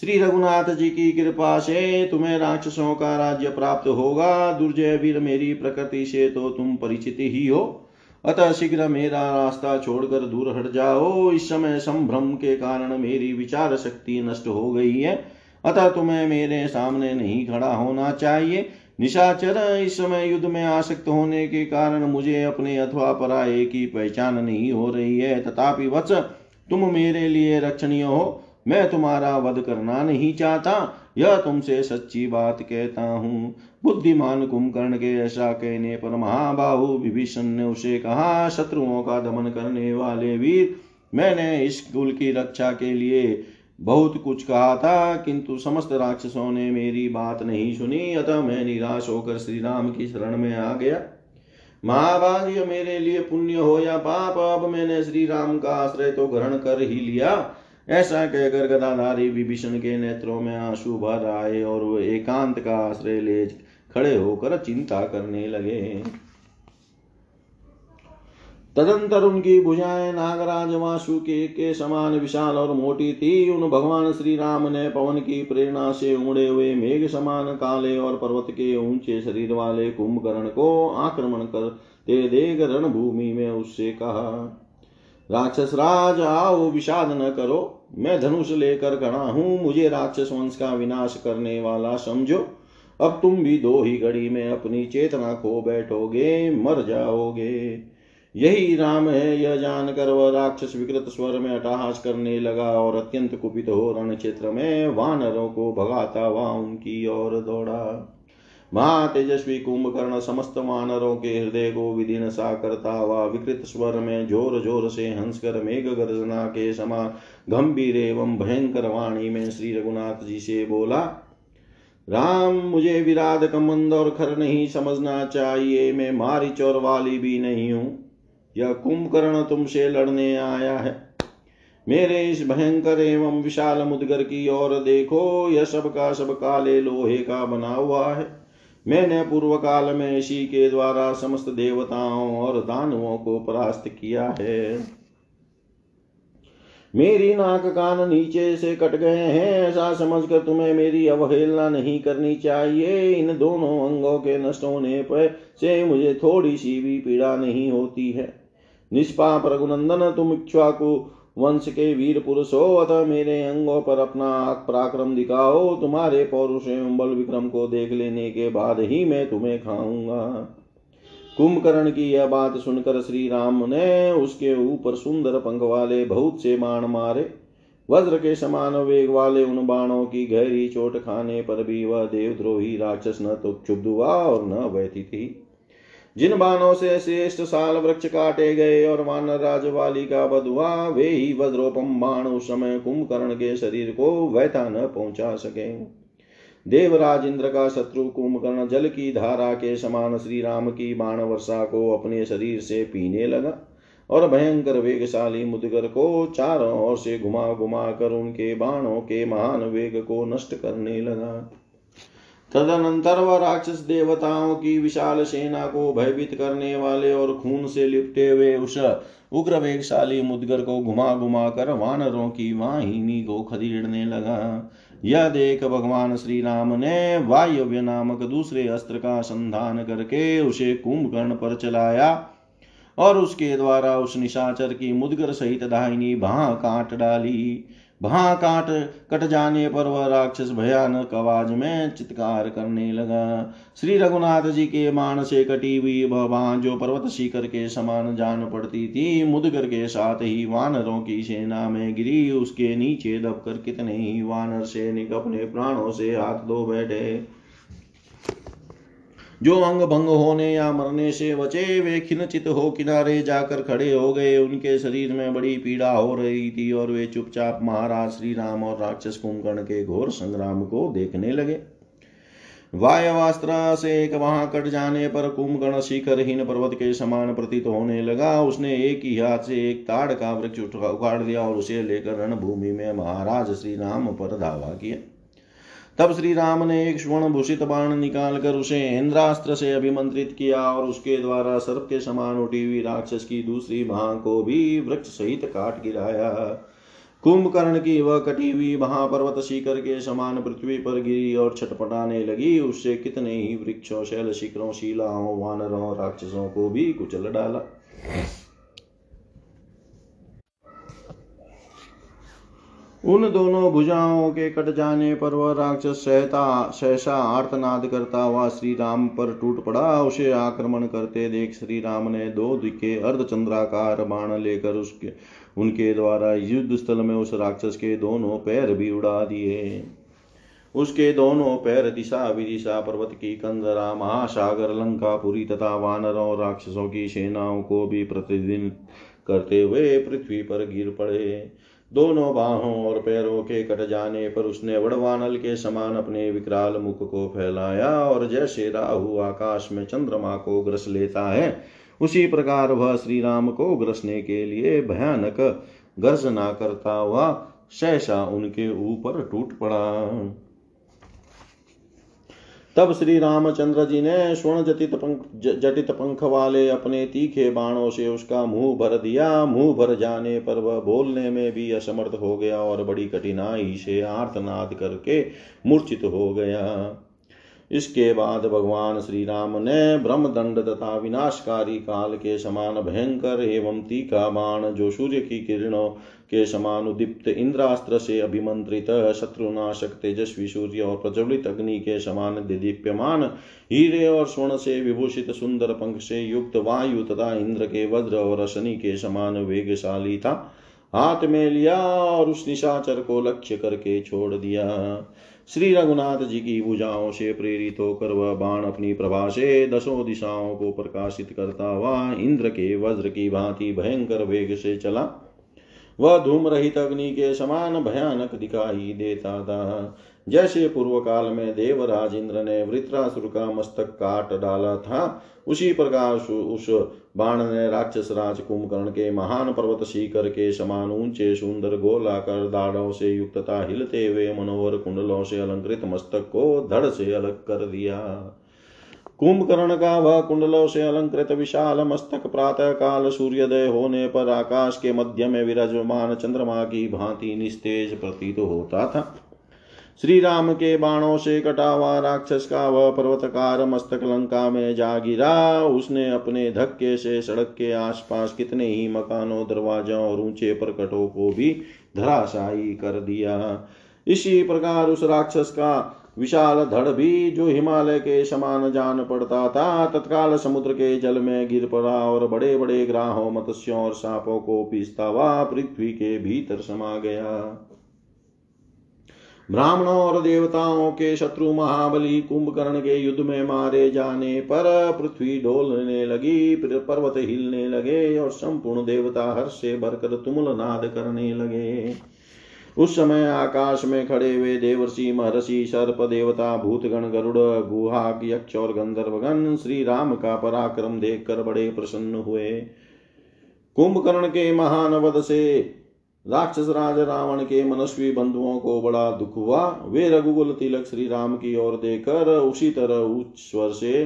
श्री रघुनाथ जी की कृपा से तुम्हें राक्षसों का राज्य प्राप्त होगा। दुर्जय वीर मेरी प्रकृति से तो तुम परिचित ही हो। अतः शीघ्र मेरा रास्ता छोड़कर दूर हट जाओ। इस समय संभ्रम के कारण मेरी विचार शक्ति नष्ट हो गई है। अतः तुम्हें मेरे सामने नहीं खड़ा होना चाहिए। निशाचर, इस समय युद्ध में आसक्त होने के कारण मुझे अपने अथवा पराये की पहचान नहीं हो रही है। तथापि वत्स, तुम मेरे लिए रक्षणीय हो। मैं तुम्हारा वध करना नहीं चाहता। यह तुमसे सच्ची बात कहता हूँ। बुद्धिमान कुंभकर्ण के ऐसा कहने पर महाबाहु विभीषण ने उसे कहा, शत्रुओं का दमन करने वाले वीर, मैंने इस कुल की रक्षा के लिए बहुत कुछ कहा था, किंतु समस्त राक्षसों ने मेरी बात नहीं सुनी, अतः मैं निराश होकर श्री राम की शरण में आ गया। महाभाग्य मेरे लिए पुण्य हो या पाप, अब मैंने श्री राम का आश्रय तो ग्रहण कर ही लिया। ऐसा कहकर गदाधारी विभीषण के नेत्रों में आँसू भर आए और वो एकांत का आश्रय ले खड़े होकर चिंता करने लगे। तदंतर उनकी भुजाएँ नागराज वासुकी के समान विशाल और मोटी थी। उन भगवान श्री राम ने पवन की प्रेरणा से उमड़े हुए मेघ समान काले और पर्वत के ऊँचे शरीर वाले कुंभकर्ण को आक्रमण करते देख रणभूमि में उससे कहा राक्षस राज, आओ विषाद न करो। मैं धनुष लेकर खड़ा हूँ, मुझे राक्षस वंश का विनाश करने वाला समझो। अब तुम भी दो ही घड़ी में अपनी चेतना खो बैठोगे, मर जाओगे। यही राम है, यह जानकर वह राक्षस विकृत स्वर में अटहास करने लगा और अत्यंत कुपित हो रण क्षेत्र में वानरों को भगाता हुआ उनकी ओर दौड़ा। महातेजस्वी कुंभकर्ण समस्त वानरों के हृदय को विधीन सा करता हुआ विकृत स्वर में ज़ोर ज़ोर से हंसकर मेघ गर्जना के समान गंभीर एवं भयंकर वाणी में श्री रघुनाथ जी से बोला, राम, मुझे विराद कमंद और खर नहीं समझना चाहिए, मैं मारी चौर वाली भी नहीं हूँ। यह कुंभकर्ण तुमसे लड़ने आया है। मेरे इस भयंकर एवं विशाल मुदगर की ओर देखो, यह सब का सब काले लोहे का बना हुआ है। मैंने पूर्व काल में इसी के द्वारा समस्त देवताओं और दानवों को परास्त किया है। मेरी नाक कान नीचे से कट गए हैं, ऐसा समझकर तुम्हें मेरी अवहेलना नहीं करनी चाहिए। इन दोनों अंगों के नष्ट होने पर से मुझे थोड़ी सी भी पीड़ा नहीं होती है। निष्पाप रघुनंदन, तुम इक्ष्वाकु वंश के वीर पुरुष हो अतः मेरे अंगों पर अपना पराक्रम दिखाओ। तुम्हारे पौरुष एवं बल विक्रम को देख लेने के बाद ही मैं तुम्हें खाऊँगा। कुंभकर्ण की यह बात सुनकर श्री राम ने उसके ऊपर सुंदर पंख वाले बहुत से बाण मारे। वज्र के समान वेग वाले उन बाणों की गहरी चोट खाने पर भी वह देवद्रोही राक्षस न तो क्षुब्ध हुआ और न व्यथित ही। जिन बाणों से श्रेष्ठ साल वृक्ष काटे गए और वानर राज वाली का वध हुआ वे ही वज्रोपम बाण उस समय कुंभकर्ण के शरीर को वैथा न पहुँचा सके। देवराज इंद्र का शत्रु कुंभकर्ण जल की धारा के समान श्री राम की बाण वर्षा को अपने शरीर से पीने लगा और भयंकर वेगशाली मुदगर को चारों ओर से घुमा घुमा कर उनके बाणों के महान वेग को नष्ट करने लगा। तदनंतर वह राक्षस देवताओं की विशाल सेना को भयभीत करने वाले और खून से लिपटे हुए उस उग्र वेगशाली मुदगर को घुमा घुमा कर वानरों की वाहिनी को खदेड़ने लगा। यह देख भगवान श्री राम ने वायव्य नामक दूसरे अस्त्र का संधान करके उसे कुंभकर्ण पर चलाया और उसके द्वारा उस निशाचर की मुदगर सहित दाहिनी भा काट डाली। वहाँ काट कट जाने पर वह राक्षस भयानक आवाज़ में चित्कार करने लगा। श्री रघुनाथ जी के मान से कटी हुई बाण जो पर्वत शिखर के समान जान पड़ती थी मुदगर के साथ ही वानरों की सेना में गिरी। उसके नीचे दबकर कितने ही वानर सैनिक अपने प्राणों से हाथ धो बैठे। जो अंग भंग होने या मरने से बचे, वे खिनचित हो किनारे जाकर खड़े हो गए। उनके शरीर में बड़ी पीड़ा हो रही थी और वे चुपचाप महाराज श्री राम और राक्षस कुंभकर्ण के घोर संग्राम को देखने लगे। वायवास्त्र से एक वहाँ कट जाने पर कुंभकर्ण शिखरहीन पर्वत के समान प्रतीत होने लगा। उसने एक ही हाथ से एक ताड़ का वृक्ष उखाड़ दिया और उसे लेकर रणभूमि में महाराज श्री राम पर धावा किया। तब श्री राम ने एक स्वर्ण भूषित बाण निकालकर उसे इंद्रास्त्र से अभिमंत्रित किया और उसके द्वारा सर्प के समान उठी हुई राक्षस की दूसरी भां को भी वृक्ष सहित काट गिराया। कुंभकर्ण की वह कटी हुई महापर्वत शिखर के समान पृथ्वी पर गिरी और छटपटाने लगी। उससे कितने ही वृक्षों शैल शिखरों शिलाओं, वानरों, राक्षसों को भी कुचल डाला। उन दोनों भुजाओं के कट जाने पर वह राक्षस सहता, सहसा आर्तनाद करता हुआ श्री राम पर टूट पड़ा। उसे आक्रमण करते देख श्री राम ने दो दिखे अर्धचंद्राकार बाण लेकर उसके, उनके द्वारा युद्ध स्थल में उस राक्षस के दोनों पैर भी उड़ा दिए। उसके दोनों पैर दिशा विदिशा पर्वत की कंदरा महासागर, लंकापुरी तथा वानरों, राक्षसों की सेनाओं को भी प्रतिदिन करते हुए पृथ्वी पर गिर पड़े। दोनों बाहों और पैरों के कट जाने पर उसने वड़वानल के समान अपने विकराल मुख को फैलाया और जैसे राहु आकाश में चंद्रमा को ग्रस लेता है, उसी प्रकार वह श्री राम को ग्रसने के लिए भयानक गर्जना करता हुआ सहसा उनके ऊपर टूट पड़ा। तब श्री रामचंद्र जी ने स्वर्ण जटित पंख जटित पंख वाले अपने तीखे बाणों से उसका मुँह भर दिया। मुँह भर जाने पर वह बोलने में भी असमर्थ हो गया और बड़ी कठिनाई से आर्तनाद करके मूर्छित हो गया। इसके बाद भगवान श्री राम ने ब्रह्मदंड तथा विनाशकारी काल के समान भयंकर एवं तीखा बाण, जो सूर्य की किरणों के समान उदीप्त इंद्रास्त्र से अभिमंत्रित शत्रुनाशक तेजस्वी सूर्य और प्रज्वलित अग्नि के समान दीप्यमान हीरे और स्वर्ण से विभूषित सुंदर पंख से युक्त वायु तथा इंद्र के वज्र और शनि के समान वेगशाली था। हाथ में लिया और उस निशाचर को लक्ष्य करके छोड़ दिया। श्री रघुनाथ जी की भुजाओं से प्रेरित होकर वह बाण अपनी प्रभा से दसों दिशाओं को प्रकाशित करता हुआ इंद्र के वज्र की भांति भयंकर वेग से चला। वह धूम रहित अग्नि के समान भयानक दिखाई देता था। जैसे पूर्व काल में देवराज इंद्र ने वृत्रासुर का मस्तक काट डाला था, उसी प्रकार उस बाण ने राक्षस राज कुंभकर्ण के महान पर्वत शिखर के समान ऊँचे सुंदर गोलाकार दाढ़ों से युक्त युक्तता हिलते हुए मनोहर कुंडलों से अलंकृत मस्तक को धड़ से अलग कर दिया। कुंभकर्ण का वह कुंडलों से अलंकृत विशाल मस्तक प्रातः काल सूर्योदय होने पर आकाश के मध्य में विराजमान चंद्रमा की भांति निस्तेज प्रतीत होता था। श्री राम के बाणों से कटा हुआ राक्षस का वह पर्वतकार मस्तक लंका में जा गिरा। उसने अपने धक्के से सड़क के आसपास कितने ही मकानों, दरवाजों और ऊँचे प्रकटों को भी धराशायी कर दिया। इसी प्रकार उस राक्षस का विशाल धड़ भी जो हिमालय के समान जान पड़ता था, तत्काल समुद्र के जल में गिर पड़ा और बड़े बड़े ग्राहों, मत्स्यों और सांपों को पीसता हुआ पृथ्वी के भीतर समा गया। ब्राह्मणों और देवताओं के शत्रु महाबली कुंभकर्ण के युद्ध में मारे जाने पर पृथ्वी डोलने लगी पर्वत हिलने लगे और संपूर्ण देवता हर्ष से भरकर तुमुल नाद करने लगे। उस समय आकाश में खड़े हुए देवर्षि महर्षि सर्प देवता भूतगण गरुड़, गुहा, यक्ष और गंधर्वगण श्री राम का पराक्रम देखकर बड़े प्रसन्न हुए। कुंभकर्ण के महान वध से राक्षस राज रावण के मनस्वी बंधुओं को बड़ा दुख हुआ। वे रघुकुल तिलक श्री राम की ओर देकर उसी तरह उच्च स्वर से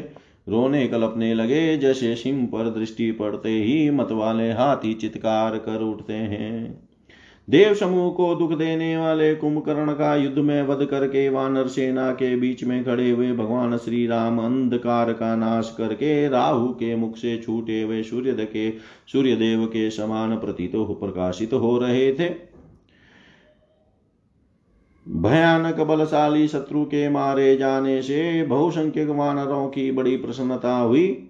रोने कलपने लगे, जैसे सिंह पर दृष्टि पड़ते ही मत वाले हाथी चित्कार कर उठते हैं। देव समूह को दुख देने वाले कुंभकर्ण का युद्ध में वध करके वानर सेना के बीच में खड़े हुए भगवान श्री राम अंधकार का नाश करके राहु के मुख से छूटे हुए सूर्य के, सूर्यदेव के समान प्रतीत तो प्रकाशित हो रहे थे। भयानक बलशाली शत्रु के मारे जाने से बहुसंख्यक वानरों की बड़ी प्रसन्नता हुई।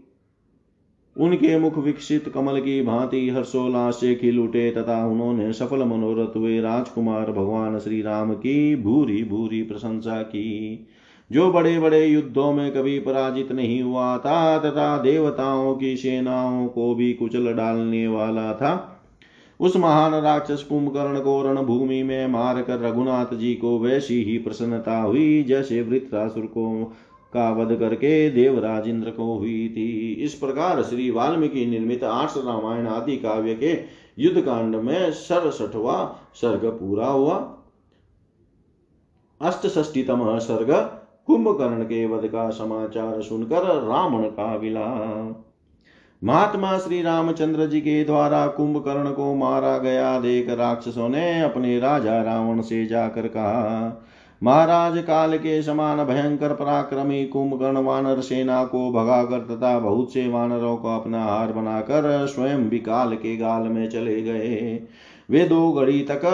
उनके मुख विकसित कमल की भांति हर्षोल्लास से खिल उठे तथा उन्होंने सफल मनोरथ हुए राजकुमार भगवान श्री राम की भूरी भूरी प्रशंसा की, जो बड़े बड़े युद्धों में कभी पराजित नहीं हुआ था तथा देवताओं की सेनाओं को भी कुचल डालने वाला था। उस महान राक्षस कुंभकर्ण को रणभूमि में मारकर रघुनाथ जी को वैसी ही प्रसन्नता हुई जैसे वृत्रासुर को का वध करके देवराज इंद्र को हुई थी। इस प्रकार श्री वाल्मीकि निर्मित आठ रामायण आदि काव्य के युद्ध कांड में सड़सठवा सर्ग पूरा हुआ। अष्टष्टीतम सर्ग कुंभकर्ण के वध का समाचार सुनकर रावण का विलाप महात्मा श्री रामचंद्र जी के द्वारा कुंभकर्ण को मारा गया देख राक्षसों ने अपने राजा रावण से जाकर कहा महाराज काल के समान भयंकर पराक्रमी कुंभकर्ण वानर सेना को भगाकर तथा बहुत से वानरों को अपना हार बनाकर स्वयं भी काल के गाल में चले गए। वे दो घड़ी तक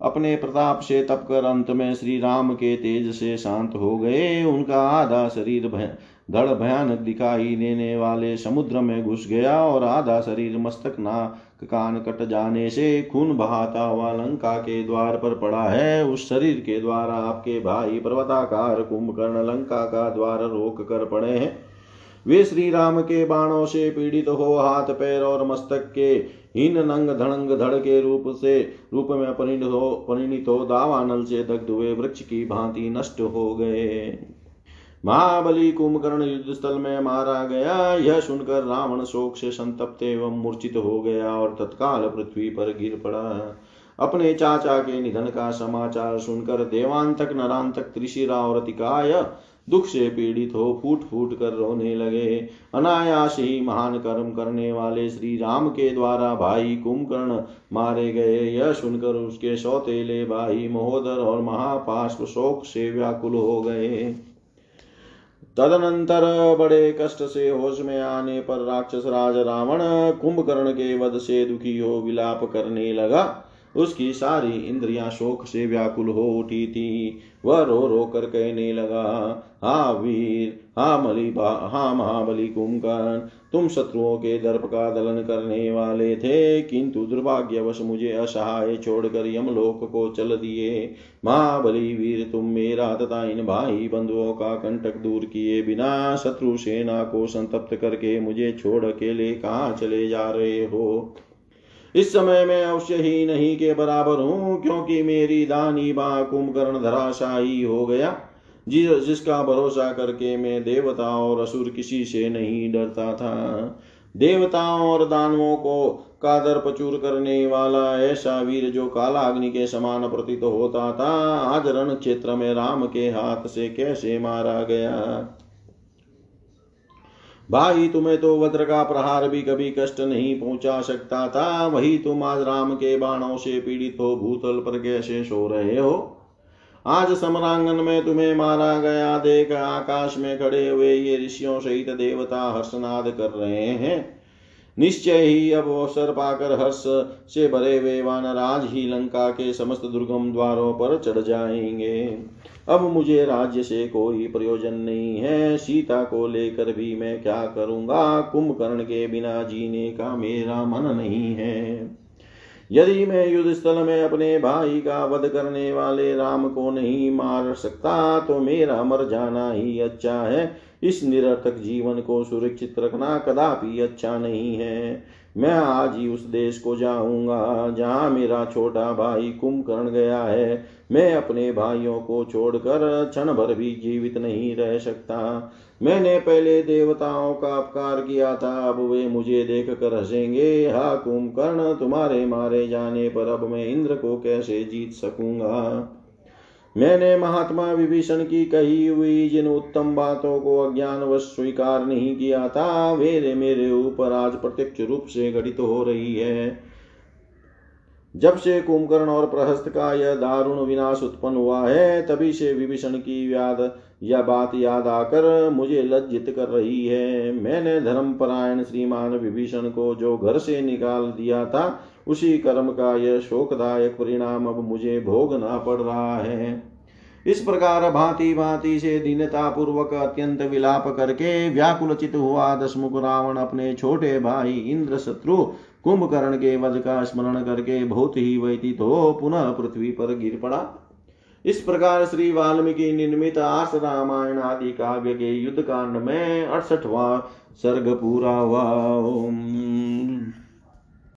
अपने प्रताप से तप कर अंत में श्री राम के तेज से शांत हो गए। उनका आधा शरीर धड़ भयानक दिखाई देने वाले समुद्र में घुस गया और आधा शरीर मस्तक नाक कान कट जाने से खून बहाता हुआ लंका के द्वार पर पड़ा है। उस शरीर के द्वारा आपके भाई पर्वताकार कुंभकर्ण लंका का द्वार रोक कर पड़े हैं। वे श्री राम के बाणों से पीड़ित हो, हाथ, पैर और मस्तक के हीन नंग धड़ंग धड़ के रूप से, रूप में परिणित हो परिणित हो, दावानल से दग्ध हुए वृक्ष की भांति नष्ट हो गए। महाबली कुंभकर्ण युद्ध स्थल में मारा गया। यह सुनकर रावण शोक से संतप्त एवं मूर्छित हो गया और तत्काल पृथ्वी पर गिर पड़ा। अपने चाचा के निधन का समाचार सुनकर देवांतक, नरांतक, त्रिशिरा और तिकाय दुख से पीड़ित हो फूट फूट कर रोने लगे। अनायास ही महान कर्म करने वाले श्री राम के द्वारा भाई कुंभकर्ण मारे गए। यह सुनकर उसके सौतेले भाई महोदर और महापाश्व शोक से व्याकुल हो गए। तदनंतर बड़े कष्ट से होश में आने पर राक्षस राज रावण कुंभकर्ण के वध से दुखी हो विलाप करने लगा। उसकी सारी इंद्रियाँ शोक से व्याकुल हो उठी थी। वह रो रो कर कहने लगा, हा वीर, हा मली हा महाबली कुंभकर्ण, तुम शत्रुओं के दर्प का दलन करने वाले थे, किंतु दुर्भाग्यवश मुझे असहाय छोड़कर यमलोक को चल दिए। महाबली वीर, तुम मेरा तथा इन भाई बंधुओं का कंटक दूर किए बिना शत्रु सेना को संतप्त करके मुझे छोड़ अकेले कहाँ चले जा रहे हो? इस समय मैं अवश्य ही नहीं के बराबर हूँ, क्योंकि मेरी दानी बा कुंभकर्ण धराशाही हो गया। जिस, जिसका भरोसा करके मैं देवता और असुर किसी से नहीं डरता था। देवताओं और दानवों को का दर प्रचुर करने वाला ऐसा वीर जो काला अग्नि के समान प्रतीत होता था, आज रण क्षेत्र में राम के हाथ से कैसे मारा गया? भाई, तुम्हें तो वज्र का प्रहार भी कभी कष्ट नहीं पहुँचा सकता था। वही तुम आज राम के बाणों से पीड़ित हो, भूतल पर कैसे सो रहे हो? आज समरांगन में तुम्हें मारा गया, देख आकाश में खड़े हुए ये ऋषियों सहित देवता हर्षनाद कर रहे हैं। निश्चय ही अब अवसर पाकर हर्ष से भरे हुए वानराज ही लंका के समस्त दुर्गम द्वारों पर चढ़ जाएँगे। अब मुझे राज्य से कोई प्रयोजन नहीं है। सीता को लेकर भी मैं क्या करूँगा? कुंभकर्ण के बिना जीने का मेरा मन नहीं है। यदि मैं युद्ध स्थल में अपने भाई का वध करने वाले राम को नहीं मार सकता तो मेरा मर जाना ही अच्छा है। इस निरर्थक जीवन को सुरक्षित रखना कदापि अच्छा नहीं है। मैं आज ही उस देश को जाऊँगा, जहाँ मेरा छोटा भाई कुंभकर्ण गया है। मैं अपने भाइयों को छोड़कर क्षण भर भी जीवित नहीं रह सकता। मैंने पहले देवताओं का अपकार किया था, अब वे मुझे देख कर हंसेंगे। हा, कुंभकर्ण, तुम्हारे मारे जाने पर अब मैं इंद्र को कैसे जीत सकूँगा? मैंने महात्मा विभीषण की कही हुई जिन उत्तम बातों को अज्ञानवश स्वीकार नहीं किया था, वे मेरे ऊपर आज प्रत्यक्ष रूप से घटित हो रही है। जब से कुंभकर्ण और प्रहस्त का यह दारुण विनाश उत्पन्न हुआ है, तभी से विभीषण की याद यह बात याद आकर मुझे लज्जित कर रही है। मैंने धर्मपरायण श्रीमान विभीषण को जो घर से निकाल दिया था, उसी कर्म का यह शोकदायक परिणाम अब मुझे भोगना पड़ रहा है। इस प्रकार भांति भांति से दीनता पूर्वक अत्यंत विलाप करके व्याकुल चित हुआ दशमुख रावण अपने छोटे भाई इंद्र शत्रु कुंभकर्ण के वध का स्मरण करके बहुत ही व्यतीत हो पुनः पृथ्वी पर गिर पड़ा। इस प्रकार श्री वाल्मीकि निर्मित आस रामायण आदि काव्य के युद्ध कांड में अड़सठवा सर्ग पूरा हुआ।